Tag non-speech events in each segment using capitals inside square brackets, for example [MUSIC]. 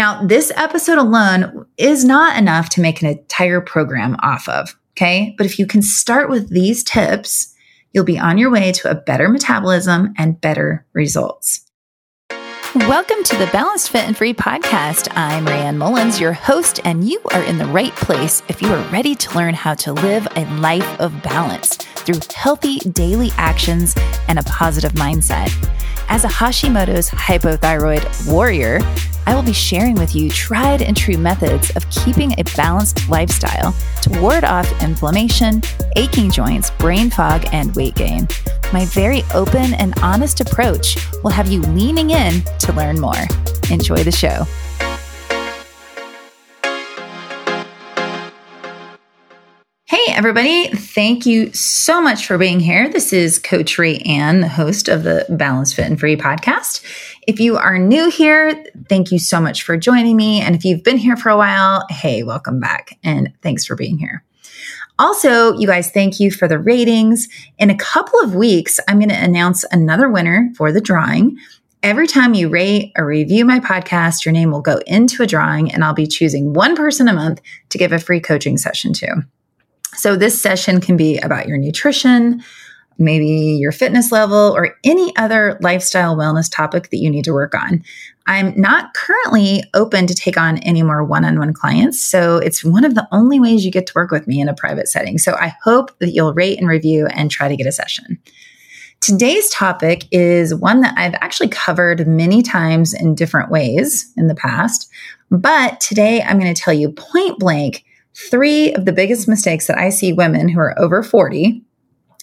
Now, this episode alone is not enough to make an entire program off of. Okay. But if you can start with these tips, you'll be on your way to a better metabolism and better results. Welcome to the Balanced Fit and Free podcast. I'm Raeanne Mullins, your host, and you are in the right place if you are ready to learn how to live a life of balance through healthy daily actions and a positive mindset. As a Hashimoto's hypothyroid warrior, I will be sharing with you tried and true methods of keeping a balanced lifestyle to ward off inflammation, aching joints, brain fog, and weight gain. My very open and honest approach will have you leaning in to learn more. Enjoy the show. Hey, everybody. Thank you so much for being here. This is Coach Raeanne, the host of the Balanced Fit and Free podcast. If you are new here, thank you so much for joining me. And if you've been here for a while, hey, welcome back and thanks for being here. Also, you guys, thank you for the ratings. In a couple of weeks, I'm going to announce another winner for the drawing. Every time you rate or review my podcast, your name will go into a drawing, and I'll be choosing one person a month to give a free coaching session to. So, this session can be about your nutrition, maybe your fitness level, or any other lifestyle wellness topic that you need to work on. I'm not currently open to take on any more one on one clients. So, it's one of the only ways you get to work with me in a private setting. So, I hope that you'll rate and review and try to get a session. Today's topic is one that I've actually covered many times in different ways in the past. But today I'm going to tell you point blank three of the biggest mistakes that I see women who are over 40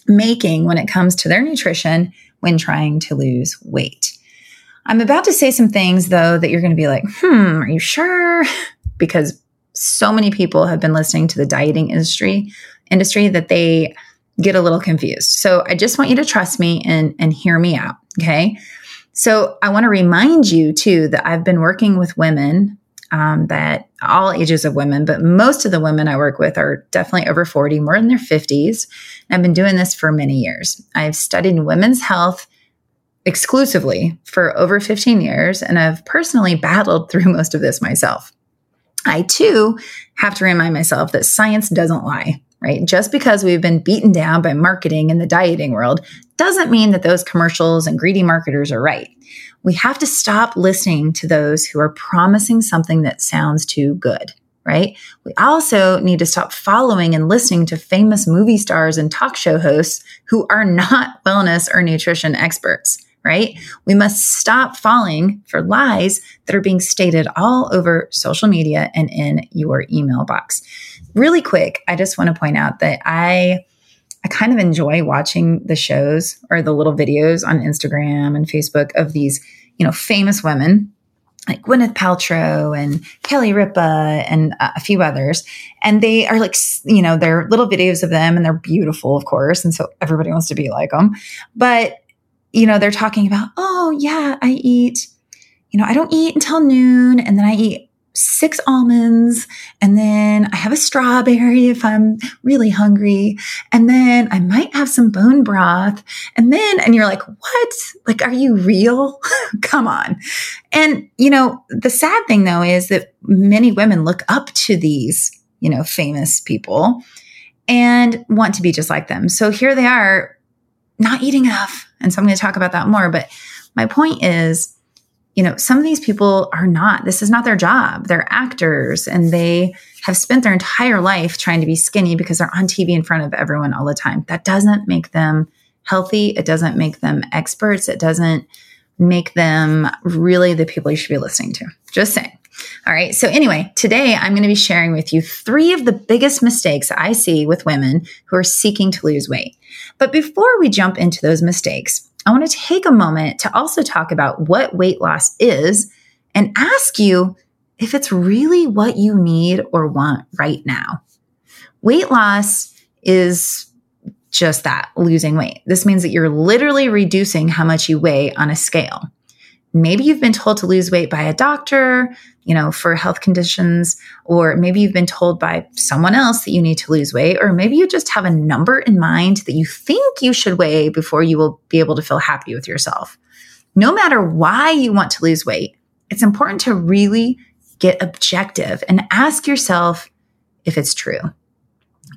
making when it comes to their nutrition when trying to lose weight. I'm about to say some things though that you're going to be like, hmm, are you sure? [LAUGHS] because so many people have been listening to the dieting industry industry that they get a little confused. So I just want you to trust me and and hear me out, okay? So I want to remind you too that I've been working with women um, that all ages of women, but most of the women I work with are definitely over 40, more in their 50s. And I've been doing this for many years. I've studied women's health exclusively for over 15 years, and I've personally battled [LAUGHS] through most of this myself. I too have to remind myself that science doesn't lie, right? Just because we've been beaten down by marketing in the dieting world doesn't mean that those commercials and greedy marketers are right we have to stop listening to those who are promising something that sounds too good, right? We also need to stop following and listening to famous movie stars and talk show hosts who are not [LAUGHS] wellness or nutrition experts, right? We must stop falling for lies that are being stated all over social media and in your email box. Really quick, I just want to point out that I I kind of enjoy watching the shows or the little videos on Instagram and Facebook of these, you know, famous women like Gwyneth Paltrow and Kelly Ripa and a few others. And they are like, you know, they're little videos of them and they're beautiful, of course. And so everybody wants to be like them. But, you know, they're talking about, oh, yeah, I eat, you know, I don't eat until noon and then I eat six almonds and then I have a strawberry if I'm really hungry. And then I might have some bone broth. And then, and you're like, what? Like, are you real? [LAUGHS] Come on. And, you know, the sad thing though is that many women look up to these, you know, famous people and want to be just like them. So here they are not eating enough. And so I'm going to talk about that more. But my point is, you know, some of these people are not, this is not their job. They're actors and they have spent their entire life trying to be skinny because they're on TV in front of everyone all the time. That doesn't make them healthy. It doesn't make them experts. It doesn't make them really the people you should be listening to. Just saying. All right. So, anyway, today I'm going to be sharing with you three of the biggest mistakes I see with women who are seeking to lose weight. But before we jump into those mistakes, I want to take a moment to also talk about what weight loss is and ask you if it's really what you need or want right now. Weight loss is just that losing weight. This means that you're literally reducing how much you weigh on a scale. Maybe you've been told to lose weight by a doctor, you know, for health conditions, or maybe you've been told by someone else that you need to lose weight, or maybe you just have a number in mind that you think you should weigh before you will be able to feel happy with yourself. No matter why you want to lose weight, it's important to really get objective and ask yourself if it's true.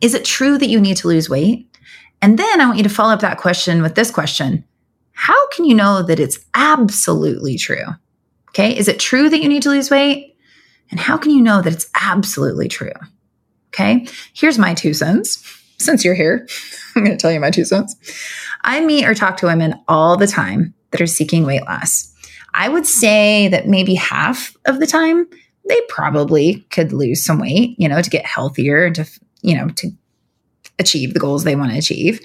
Is it true that you need to lose weight? And then I want you to follow up that question with this question How can you know that it's absolutely true? Okay. Is it true that you need to lose weight? And how can you know that it's absolutely true? Okay. Here's my two cents. Since you're here, [LAUGHS] I'm going to tell you my two cents. I meet or talk to women all the time that are seeking weight loss. I would say that maybe half of the time they probably could lose some weight, you know, to get healthier and to, you know, to achieve the goals they want to achieve.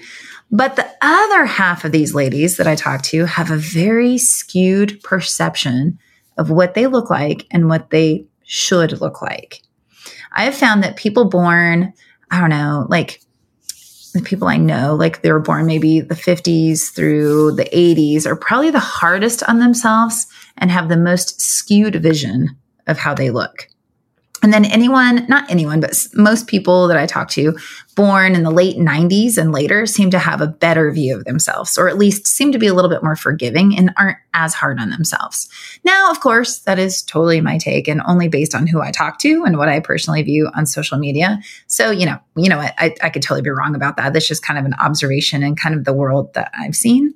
But the other half of these ladies that I talk to have a very skewed perception of what they look like and what they should look like. I have found that people born, I don't know, like the people I know, like they were born maybe the 50s through the 80s, are probably the hardest on themselves and have the most skewed vision of how they look. And then anyone, not anyone, but most people that I talk to born in the late 90s and later seem to have a better view of themselves, or at least seem to be a little bit more forgiving and aren't as hard on themselves. Now, of course, that is totally my take and only based on who I talk to and what I personally view on social media. So, you know, you know, I, I could totally be wrong about that. That's just kind of an observation and kind of the world that I've seen.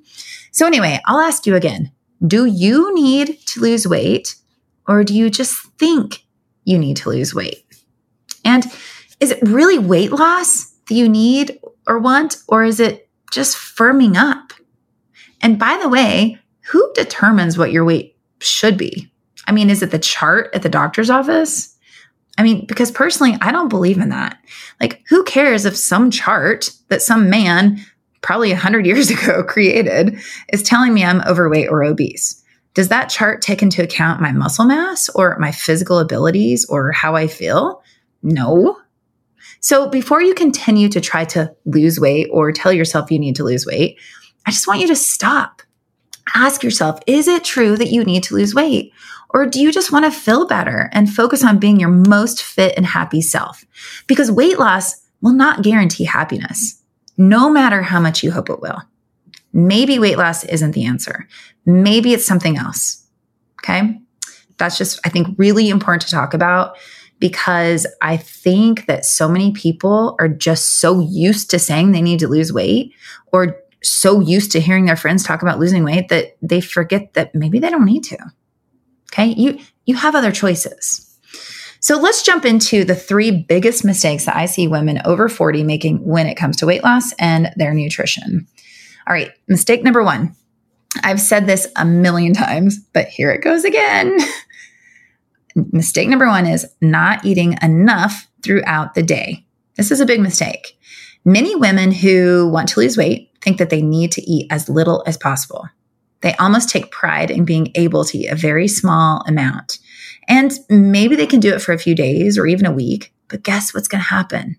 So, anyway, I'll ask you again do you need to lose weight, or do you just think you need to lose weight? And is it really weight loss that you need or want, or is it just firming up? And by the way, who determines what your weight should be? I mean, is it the chart at the doctor's office? I mean, because personally, I don't believe in that. Like, who cares if some chart that some man probably 100 [LAUGHS] years ago created is telling me I'm overweight or obese? Does that chart take into account my muscle mass or my physical abilities or how I feel? No. So before you continue to try to lose weight or tell yourself you need to lose weight, I just want you to stop. Ask yourself, is it true that you need to lose weight? Or do you just want to feel better and focus on being your most fit and happy self? Because weight loss will not guarantee happiness, no matter how much you hope it will. Maybe weight loss isn't the answer. Maybe it's something else. Okay. That's just, I think, really important to talk about because I think that so many people are just so used to saying they need to lose weight or so used to hearing their friends talk about losing weight that they forget that maybe they don't need to. Okay? You you have other choices. So let's jump into the three biggest mistakes that I see women over 40 making when it comes to weight loss and their nutrition. All right, mistake number 1 I've said this a million times, but here it goes again. [LAUGHS] mistake number one is not eating enough throughout the day. This is a big mistake. Many women who want to lose weight think that they need to eat as little as possible. They almost take pride in being able to eat a very small amount. And maybe they can do it for a few days or even a week, but guess what's going to happen?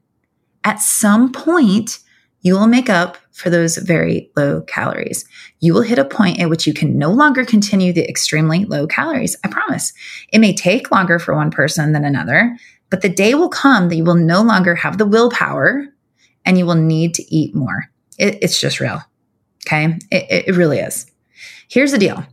At some point, you will make up for those very low calories. You will hit a point at which you can no longer continue the extremely low calories. I promise. It may take longer for one person than another, but the day will come that you will no longer have the willpower and you will need to eat more. It, it's just real. Okay. It, it really is. Here's the deal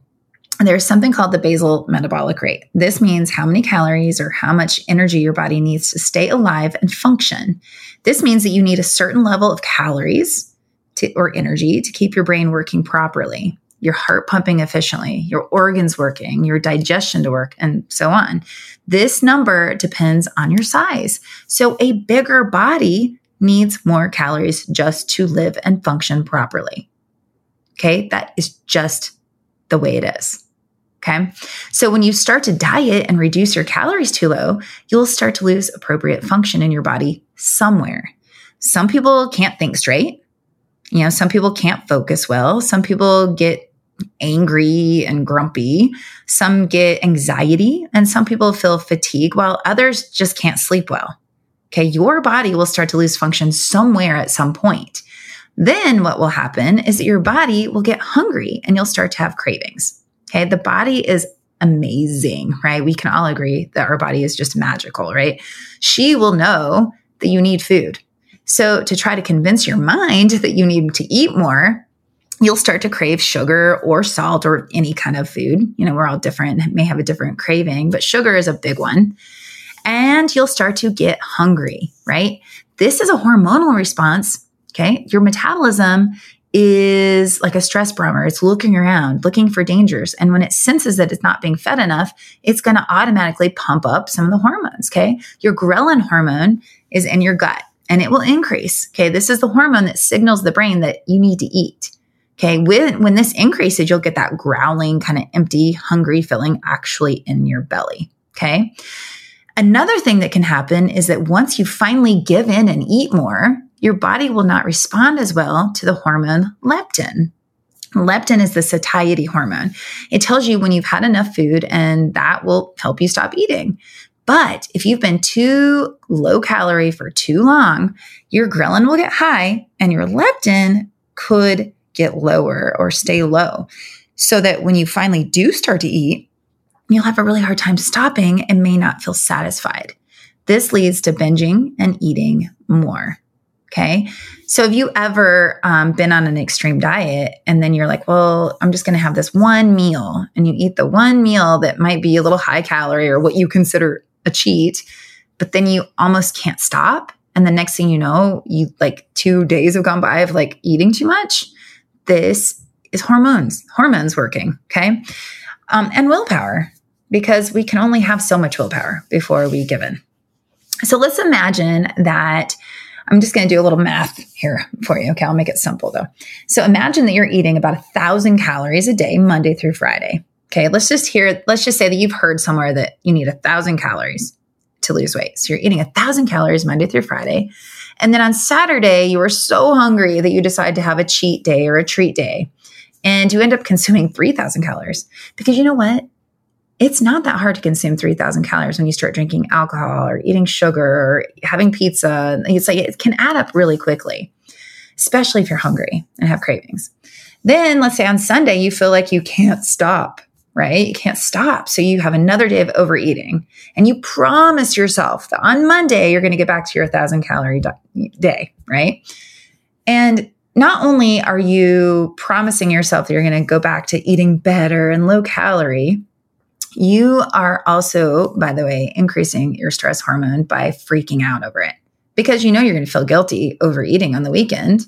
there's something called the basal metabolic rate. This means how many calories or how much energy your body needs to stay alive and function. This means that you need a certain level of calories to, or energy to keep your brain working properly, your heart pumping efficiently, your organs working, your digestion to work, and so on. This number depends on your size. So a bigger body needs more calories just to live and function properly. Okay, that is just the way it is. Okay. So when you start to diet and reduce your calories too low, you'll start to lose appropriate function in your body somewhere. Some people can't think straight. You know, some people can't focus well. Some people get angry and grumpy. Some get anxiety and some people feel fatigue while others just can't sleep well. Okay. Your body will start to lose function somewhere at some point. Then what will happen is that your body will get hungry and you'll start to have cravings. Okay. The body is amazing, right? We can all agree that our body is just magical, right? She will know that you need food. So to try to convince your mind that you need to eat more, you'll start to crave sugar or salt or any kind of food. You know, we're all different, may have a different craving, but sugar is a big one. And you'll start to get hungry, right? This is a hormonal response. Okay. Your metabolism is like a stress barometer. It's looking around, looking for dangers. And when it senses that it's not being fed enough, it's going to automatically pump up some of the hormones. Okay. Your ghrelin hormone is in your gut and it will increase. Okay. This is the hormone that signals the brain that you need to eat. Okay. When, when this increases, you'll get that growling, kind of empty, hungry feeling actually in your belly. Okay. Another thing that can happen is that once you finally give in and eat more, your body will not respond as well to the hormone leptin. Leptin is the satiety hormone. It tells you when you've had enough food and that will help you stop eating. But if you've been too low calorie for too long, your ghrelin will get high and your leptin could get lower or stay low. So that when you finally do start to eat, you'll have a really hard time stopping and may not feel satisfied. This leads to binging and eating more. Okay. So have you ever um, been on an extreme diet and then you're like, well, I'm just going to have this one meal and you eat the one meal that might be a little high calorie or what you consider a cheat, but then you almost can't stop. And the next thing you know, you like two days have gone by of like eating too much. This is hormones, hormones working. Okay. Um, and willpower because we can only have so much willpower before we give in. So let's imagine that I'm just going to do a little math here for you. Okay. I'll make it simple though. So imagine that you're eating about a thousand calories a day, Monday through Friday. Okay. Let's just hear, let's just say that you've heard somewhere that you need a thousand calories to lose weight. So you're eating a thousand calories Monday through Friday. And then on Saturday, you are so hungry that you decide to have a cheat day or a treat day. And you end up consuming 3,000 calories because you know what? It's not that hard to consume 3000 calories when you start drinking alcohol or eating sugar or having pizza. It's like it can add up really quickly especially if you're hungry and have cravings. Then let's say on sunday you feel like you can't stop right? You can't stop. So you have another day of overeating and you promise yourself that on monday you're going to get back to your 1000 calorie day right? And not only are you promising yourself that you're going to go back to eating better and low calorie you are also, by the way, increasing your stress hormone by freaking out over it because you know you're going to feel guilty overeating on the weekend.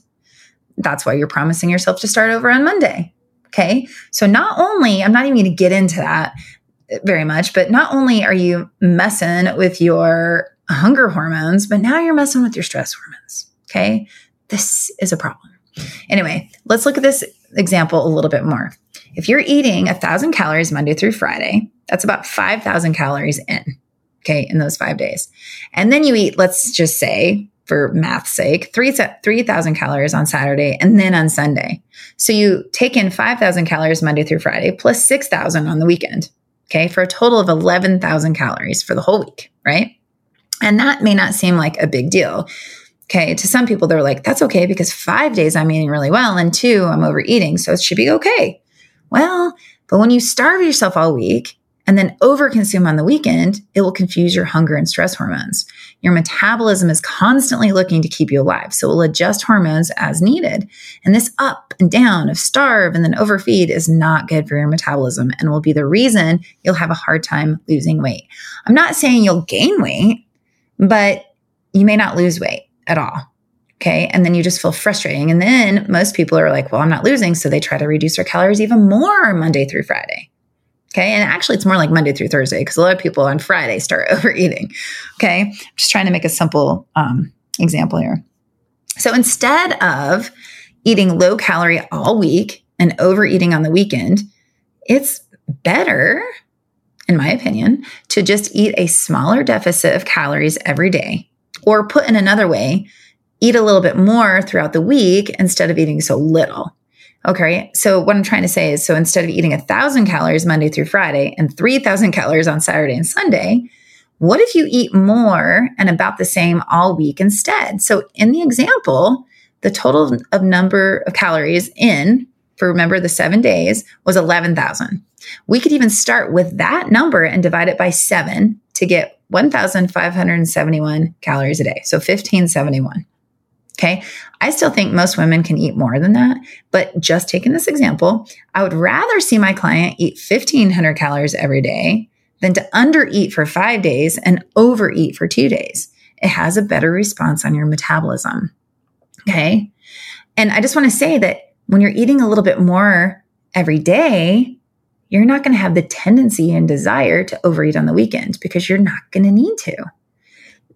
That's why you're promising yourself to start over on Monday. Okay. So not only, I'm not even going to get into that very much, but not only are you messing with your hunger hormones, but now you're messing with your stress hormones. Okay. This is a problem. Anyway, let's look at this example a little bit more. If you're eating a thousand calories Monday through Friday, that's about 5,000 calories in, okay, in those five days. And then you eat, let's just say, for math's sake, 3,000 calories on Saturday and then on Sunday. So you take in 5,000 calories Monday through Friday plus 6,000 on the weekend, okay, for a total of 11,000 calories for the whole week, right? And that may not seem like a big deal. Okay. To some people, they're like, that's okay because five days I'm eating really well and two, I'm overeating. So it should be okay. Well, but when you starve yourself all week and then overconsume on the weekend, it will confuse your hunger and stress hormones. Your metabolism is constantly looking to keep you alive, so it will adjust hormones as needed. And this up and down of starve and then overfeed is not good for your metabolism and will be the reason you'll have a hard time losing weight. I'm not saying you'll gain weight, but you may not lose weight at all. Okay. And then you just feel frustrating. And then most people are like, well, I'm not losing. So they try to reduce their calories even more Monday through Friday. Okay. And actually, it's more like Monday through Thursday because a lot of people on Friday start [LAUGHS] overeating. Okay. I'm just trying to make a simple um, example here. So instead of eating low calorie all week and overeating on the weekend, it's better, in my opinion, to just eat a smaller deficit of calories every day. Or put in another way, eat a little bit more throughout the week instead of eating so little. Okay. So what I'm trying to say is, so instead of eating a thousand calories Monday through Friday and 3000 calories on Saturday and Sunday, what if you eat more and about the same all week instead? So in the example, the total of number of calories in for remember the seven days was 11,000. We could even start with that number and divide it by seven to get 1,571 calories a day. So 1571. Okay. I still think most women can eat more than that. But just taking this example, I would rather see my client eat 1500 calories every day than to undereat for five days and overeat for two days. It has a better response on your metabolism. Okay. And I just want to say that when you're eating a little bit more every day, you're not going to have the tendency and desire to overeat on the weekend because you're not going to need to.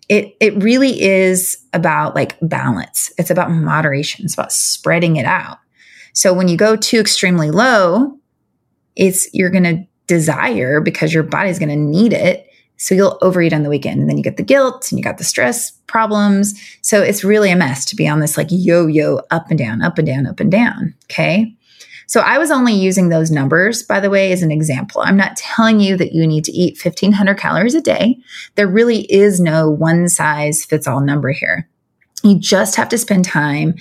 It, it really is about like balance. It's about moderation. It's about spreading it out. So when you go too extremely low, it's you're going to desire because your body's going to need it. So you'll overeat on the weekend and then you get the guilt and you got the stress problems. So it's really a mess to be on this like yo yo up and down, up and down, up and down. Okay. So I was only using those numbers, by the way, as an example. I'm not telling you that you need to eat 1500 calories a day. There really is no one size fits all number here. You just have to spend time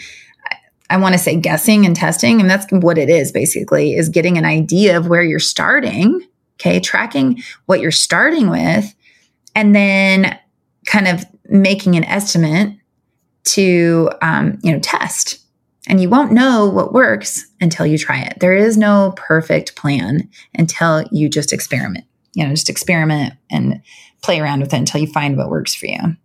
I want to say guessing and testing. And that's what it is basically is getting an idea of where you're starting. Okay. Tracking what you're starting with and then kind of making an estimate to, um, you know, test. And you won't know what works until you try it. There is no perfect plan until you just experiment, you know, just experiment and play around with it until you find what works for you.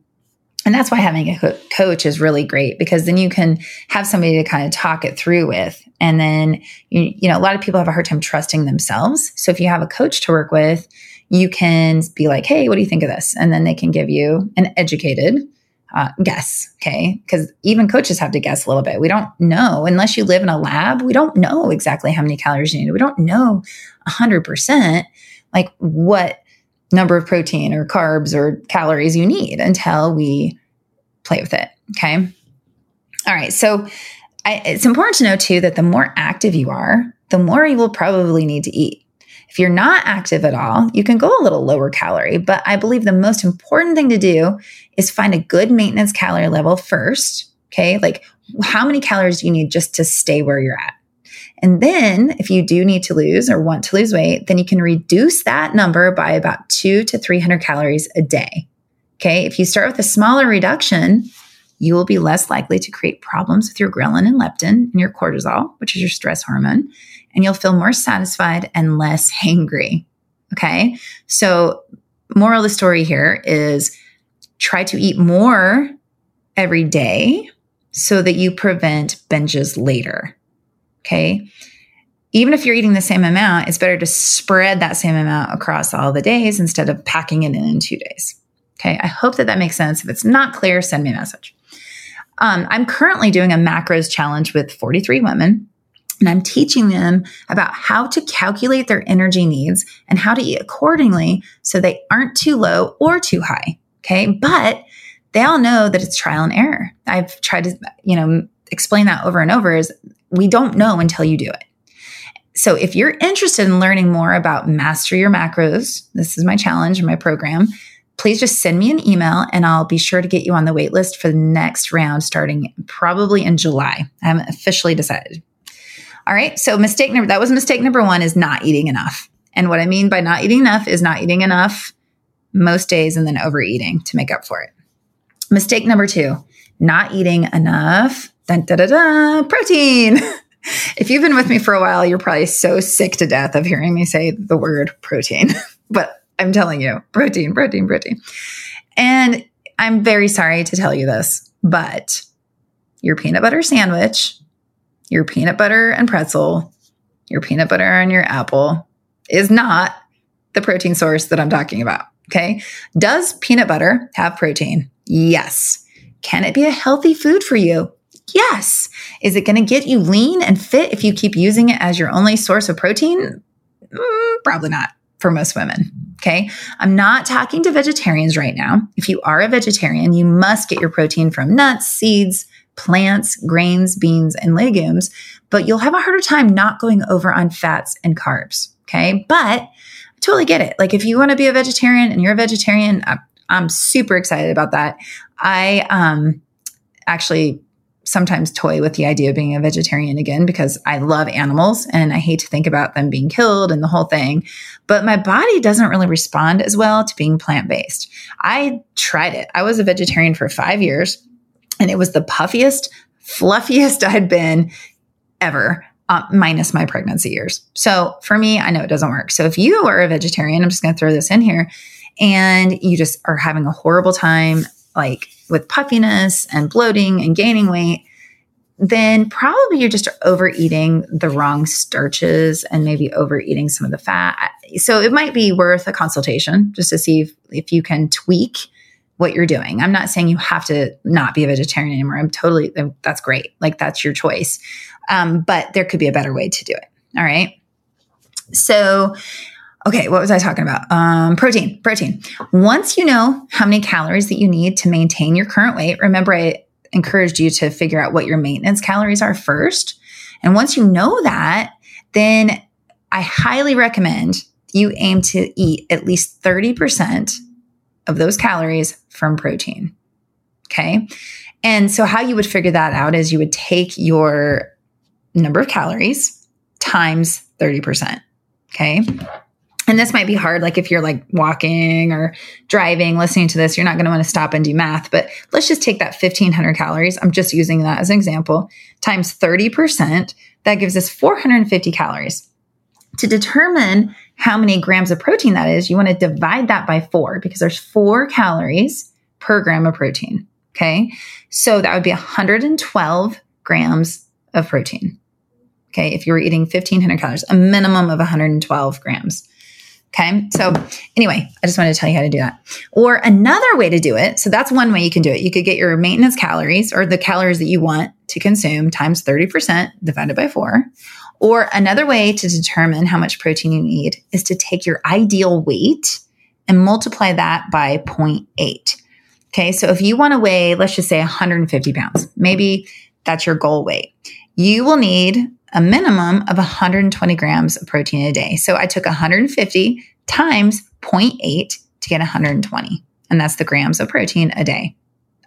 And that's why having a coach is really great because then you can have somebody to kind of talk it through with. And then, you, you know, a lot of people have a hard time trusting themselves. So if you have a coach to work with, you can be like, hey, what do you think of this? And then they can give you an educated uh, guess. Okay. Because even coaches have to guess a little bit. We don't know unless you live in a lab. We don't know exactly how many calories you need. We don't know 100% like what number of protein or carbs or calories you need until we play with it. Okay. All right. So I, it's important to know too that the more active you are, the more you will probably need to eat. If you're not active at all, you can go a little lower calorie, but I believe the most important thing to do is find a good maintenance calorie level first. Okay. Like how many calories do you need just to stay where you're at? And then if you do need to lose or want to lose weight, then you can reduce that number by about two to 300 calories a day. Okay. If you start with a smaller reduction, you will be less likely to create problems with your ghrelin and leptin and your cortisol, which is your stress hormone, and you'll feel more satisfied and less hangry. Okay. So, moral of the story here is try to eat more every day so that you prevent binges later. Okay. Even if you're eating the same amount, it's better to spread that same amount across all the days instead of packing it in in two days. Okay. I hope that that makes sense. If it's not clear, send me a message. Um, I'm currently doing a macros challenge with 43 women, and I'm teaching them about how to calculate their energy needs and how to eat accordingly so they aren't too low or too high. Okay. But they all know that it's trial and error. I've tried to, you know, explain that over and over is we don't know until you do it. So if you're interested in learning more about master your macros, this is my challenge in my program. Please just send me an email and I'll be sure to get you on the wait list for the next round starting probably in July. I haven't officially decided. All right. So mistake number that was mistake number 1 is not eating enough. And what I mean by not eating enough is not eating enough most days and then overeating to make up for it. Mistake number 2, not eating enough dun, da, da, da, protein. [LAUGHS] if you've been with me for a while, you're probably so sick to death of hearing me say the word protein. [LAUGHS] but I'm telling you, protein, protein, protein. And I'm very sorry to tell you this, but your peanut butter sandwich, your peanut butter and pretzel, your peanut butter and your apple is not the protein source that I'm talking about. Okay. Does peanut butter have protein? Yes. Can it be a healthy food for you? Yes. Is it going to get you lean and fit if you keep using it as your only source of protein? Mm, probably not for most women. Okay. I'm not talking to vegetarians right now. If you are a vegetarian, you must get your protein from nuts, seeds, plants, grains, beans, and legumes, but you'll have a harder time not going over on fats and carbs. Okay. But I totally get it. Like if you want to be a vegetarian and you're a vegetarian, I'm super excited about that. I, um, actually sometimes toy with the idea of being a vegetarian again because I love animals and I hate to think about them being killed and the whole thing. But my body doesn't really respond as well to being plant based. I tried it. I was a vegetarian for five years And it was the puffiest, fluffiest I'd been ever. Uh, minus my pregnancy years. So for me, I know it doesn't work. So if you are a vegetarian, I'm just going to throw this in here and you just are having a horrible time, like with puffiness and bloating and gaining weight, then probably you're just overeating the wrong starches and maybe overeating some of the fat. So it might be worth a consultation just to see if, if you can tweak what you're doing. I'm not saying you have to not be a vegetarian anymore. I'm totally, that's great. Like that's your choice. Um, but there could be a better way to do it. All right. So, okay, what was I talking about? Um, protein, protein. Once you know how many calories that you need to maintain your current weight, remember I encouraged you to figure out what your maintenance calories are first. And once you know that, then I highly recommend you aim to eat at least 30% of those calories from protein. Okay. And so, how you would figure that out is you would take your number of calories times 30%. Okay. And this might be hard, like if you're like walking or driving, listening to this, you're not going to want to stop and do math. But let's just take that 1500 calories. I'm just using that as an example, times 30%. That gives us 450 calories. To determine how many grams of protein that is, you want to divide that by four because there's four calories per gram of protein. Okay. So that would be 112 grams of protein. Okay. If you were eating 1500 calories, a minimum of 112 grams. Okay. So anyway, I just wanted to tell you how to do that. Or another way to do it. So that's one way you can do it. You could get your maintenance calories or the calories that you want to consume times 30% divided by four. Or another way to determine how much protein you need is to take your ideal weight and multiply that by 0.8. Okay. So if you want to weigh, let's just say 150 pounds, maybe that's your goal weight. You will need a minimum of 120 grams of protein a day. So I took 150 times 0.8 to get 120. And that's the grams of protein a day.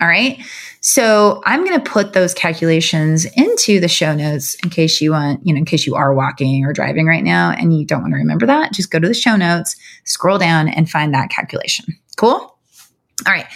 All right. So I'm going to put those calculations into the show notes in case you want, you know, in case you are walking or driving right now and you don't want to remember that. Just go to the show notes, scroll down and find that calculation. Cool. All right.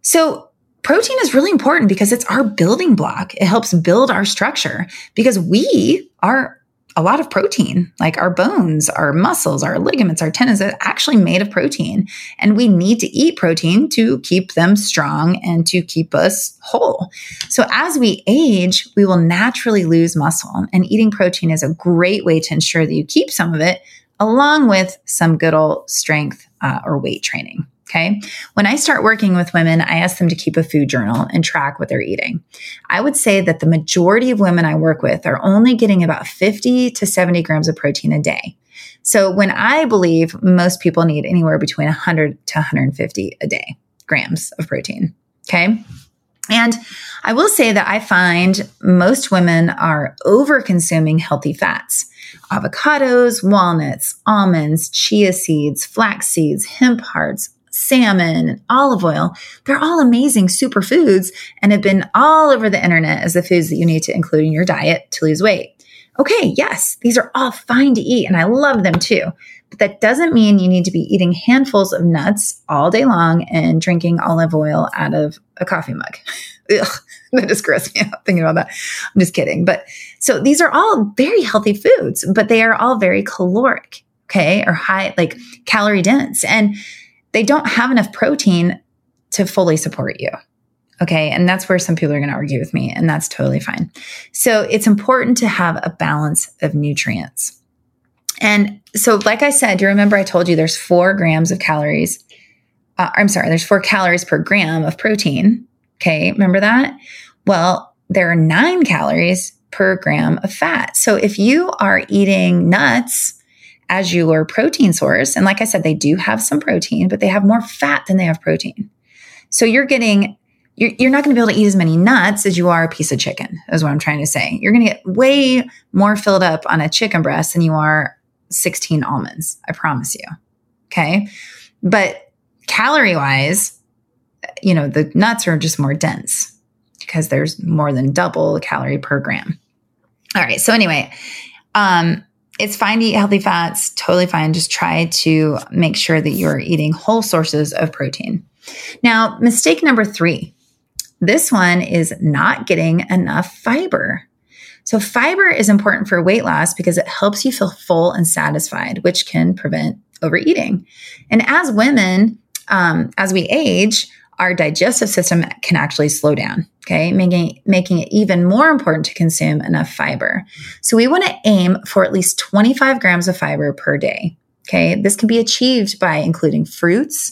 So protein is really important because it's our building block. It helps build our structure because we are a lot of protein, like our bones, our muscles, our ligaments, our tendons are actually made of protein. And we need to eat protein to keep them strong and to keep us whole. So as we age, we will naturally lose muscle. And eating protein is a great way to ensure that you keep some of it along with some good old strength uh, or weight training. Okay. When I start working with women, I ask them to keep a food journal and track what they're eating. I would say that the majority of women I work with are only getting about 50 to 70 grams of protein a day. So when I believe most people need anywhere between 100 to 150 a day grams of protein. Okay. And I will say that I find most women are over consuming healthy fats. Avocados, walnuts, almonds, chia seeds, flax seeds, hemp hearts, salmon, and olive oil. They're all amazing superfoods and have been all over the internet as the foods that you need to include in your diet to lose weight. Okay, yes, these are all fine to eat and I love them too. But that doesn't mean you need to be eating handfuls of nuts all day long and drinking olive oil out of a coffee mug. [LAUGHS] Ugh, [LAUGHS] that just grosses me out thinking about that. I'm just kidding. But so these are all very healthy foods, but they are all very caloric, okay, or high, like calorie dense. And they don't have enough protein to fully support you. Okay. And that's where some people are going to argue with me, and that's totally fine. So it's important to have a balance of nutrients. And so, like I said, do you remember I told you there's four grams of calories. Uh, I'm sorry, there's four calories per gram of protein. Okay. Remember that? Well, there are nine calories per gram of fat. So if you are eating nuts, as your protein source. And like I said, they do have some protein, but they have more fat than they have protein. So you're getting, you're, you're not going to be able to eat as many nuts as you are a piece of chicken, is what I'm trying to say. You're going to get way more filled up on a chicken breast than you are 16 almonds. I promise you. Okay. But calorie wise, you know, the nuts are just more dense because there's more than double the calorie per gram. All right. So anyway, um, it's fine to eat healthy fats, totally fine. Just try to make sure that you're eating whole sources of protein. Now, mistake number three This one is not getting enough fiber. So, fiber is important for weight loss because it helps you feel full and satisfied, which can prevent overeating. And as women, um, as we age, our digestive system can actually slow down, okay, making, making it even more important to consume enough fiber. So, we want to aim for at least 25 grams of fiber per day. Okay, this can be achieved by including fruits,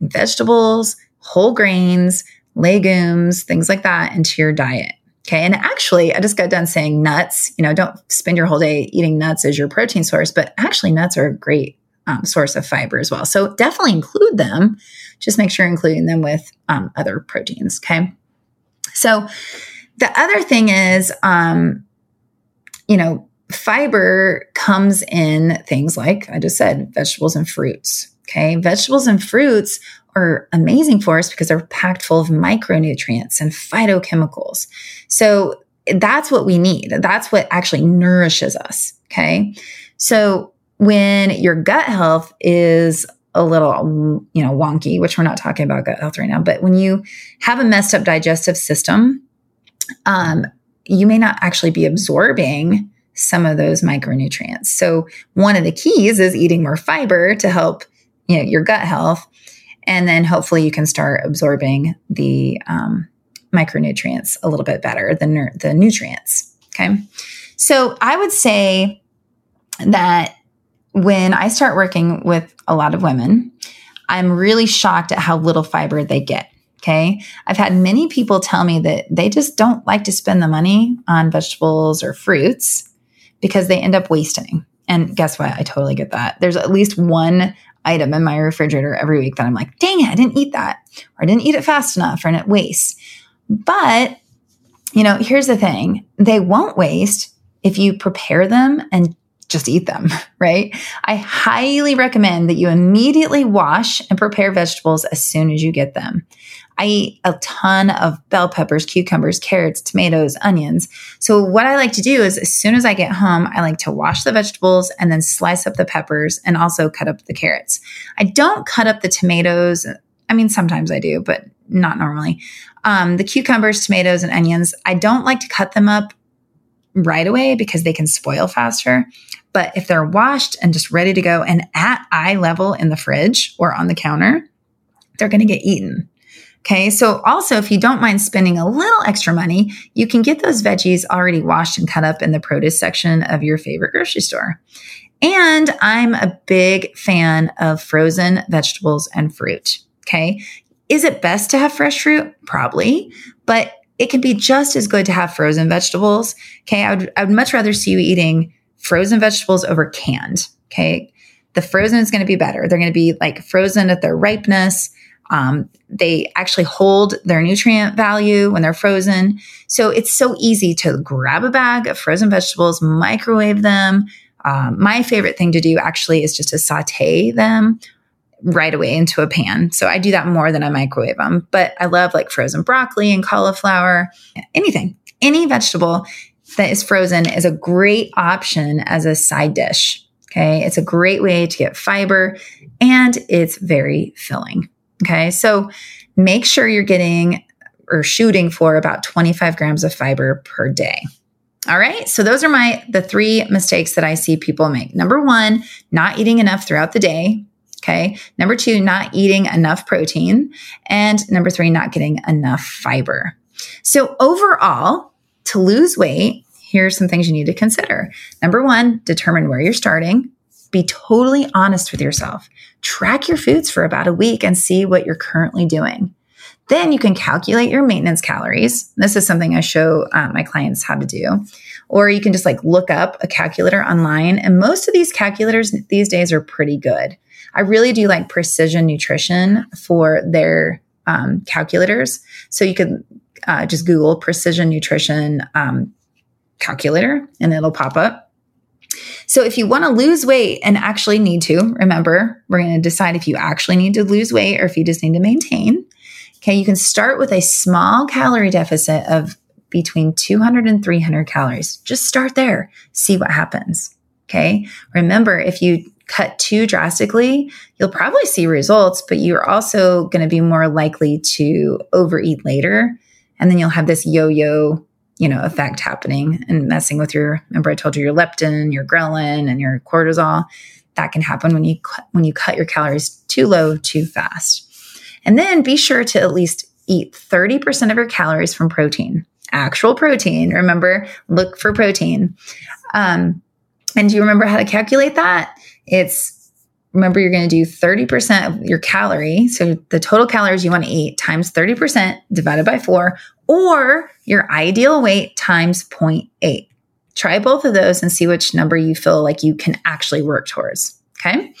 vegetables, whole grains, legumes, things like that into your diet. Okay. And actually, I just got done saying nuts. You know, don't spend your whole day eating nuts as your protein source, but actually, nuts are a great um, source of fiber as well. So definitely include them. Just make sure you're including them with um, other proteins. Okay. So the other thing is, um, you know, fiber comes in things like I just said, vegetables and fruits. Okay. Vegetables and fruits are amazing for us because they're packed full of micronutrients and phytochemicals. So that's what we need. That's what actually nourishes us. Okay. So when your gut health is a little, you know, wonky, which we're not talking about gut health right now, but when you have a messed up digestive system, um, you may not actually be absorbing some of those micronutrients. So one of the keys is eating more fiber to help you know your gut health. And then hopefully you can start absorbing the um, micronutrients a little bit better than the, the nutrients. Okay. So i would say that when i start working with a lot of women i'm really shocked at how little fiber they get okay i've had many people tell me that they just don't like to spend the money on vegetables or fruits because they end up wasting and guess what? I totally get that. There's at least one item in my refrigerator every week that I'm like, dang it, I didn't eat that, or I didn't eat it fast enough, or it wastes. But, you know, here's the thing they won't waste if you prepare them and just eat them, [LAUGHS] right? I highly recommend that you immediately wash and prepare vegetables as soon as you get them. I eat a ton of bell peppers, cucumbers, carrots, tomatoes, onions. So, what I like to do is, as soon as I get home, I like to wash the vegetables and then slice up the peppers and also cut up the carrots. I don't cut up the tomatoes. I mean, sometimes I do, but not normally. Um, the cucumbers, tomatoes, and onions, I don't like to cut them up right away because they can spoil faster. But if they're washed and just ready to go and at eye level in the fridge or on the counter, they're going to get eaten. Okay. So also, if you don't mind spending a little extra money, you can get those veggies already washed and cut up in the produce section of your favorite grocery store. And I'm a big fan of frozen vegetables and fruit. Okay. Is it best to have fresh fruit? Probably, but it can be just as good to have frozen vegetables. Okay. I would, I would much rather see you eating frozen vegetables over canned. Okay. The frozen is going to be better. They're going to be like frozen at their ripeness. Um, they actually hold their nutrient value when they're frozen. So it's so easy to grab a bag of frozen vegetables, microwave them. Um, my favorite thing to do actually is just to saute them right away into a pan. So I do that more than I microwave them. But I love like frozen broccoli and cauliflower, anything, any vegetable that is frozen is a great option as a side dish. Okay. It's a great way to get fiber and it's very filling. Okay. So make sure you're getting or shooting for about 25 grams of fiber per day. All right. So those are my the three mistakes that I see people make. Number 1, not eating enough throughout the day. Okay. Number 2, not eating enough protein, and number 3, not getting enough fiber. So overall, to lose weight, here's some things you need to consider. Number 1, determine where you're starting. Be totally honest with yourself. Track your foods for about a week and see what you're currently doing. Then you can calculate your maintenance calories. This is something I show uh, my clients how to do. Or you can just like look up a calculator online. And most of these calculators these days are pretty good. I really do like precision nutrition for their um, calculators. So you could uh, just Google precision nutrition um, calculator and it'll pop up. So if you want to lose weight and actually need to, remember, we're going to decide if you actually need to lose weight or if you just need to maintain. Okay, you can start with a small calorie deficit of between 200 and 300 calories. Just start there, see what happens. Okay, remember, if you cut too drastically, you'll probably see results, but you're also going to be more likely to overeat later And then you'll have this yo yo, you know, effect happening and messing with your, remember I told you your leptin, your ghrelin, and your cortisol. That can happen when you, when you cut your calories too low, too fast. And then be sure to at least eat 30% of your calories from protein, actual protein. Remember, look for protein. Um, and do you remember how to calculate that? It's remember you're going to do 30% of your calorie. So the total calories you want to eat times 30% divided by four, or your ideal weight times 0.8. Try both of those and see which number you feel like you can actually work towards. Okay.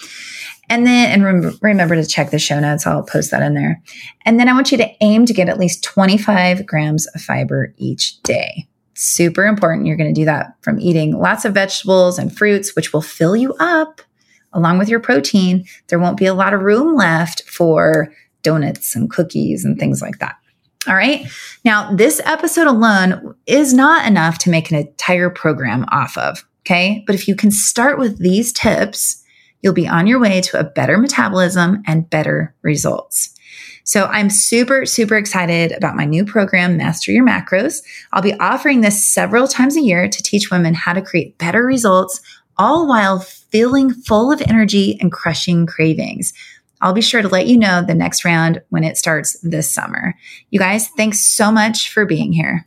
And then, and rem- remember to check the show notes. I'll post that in there. And then I want you to aim to get at least 25 grams of fiber each day. Super important. You're going to do that from eating lots of vegetables and fruits, which will fill you up along with your protein, there won't be a lot of room left for donuts and cookies and things like that. All right. Now, this episode alone is not enough to make an entire program off of. Okay. But if you can start with these tips, you'll be on your way to a better metabolism and better results. So I'm super, super excited about my new program, Master Your Macros. I'll be offering this several times a year to teach women how to create better results all while feeling full of energy and crushing cravings. I'll be sure to let you know the next round when it starts this summer. You guys, thanks so much for being here.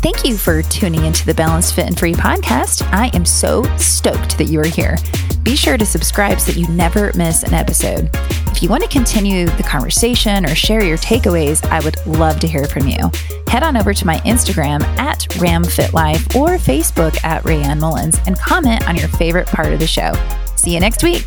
Thank you for tuning into the Balanced Fit and Free podcast. I am so stoked that you are here. Be sure to subscribe so that you never miss an episode. If you want to continue the conversation or share your takeaways, I would love to hear from you. Head on over to my Instagram at RamFitLife or Facebook at Raeanne Mullins and comment on your favorite part of the show. See you next week.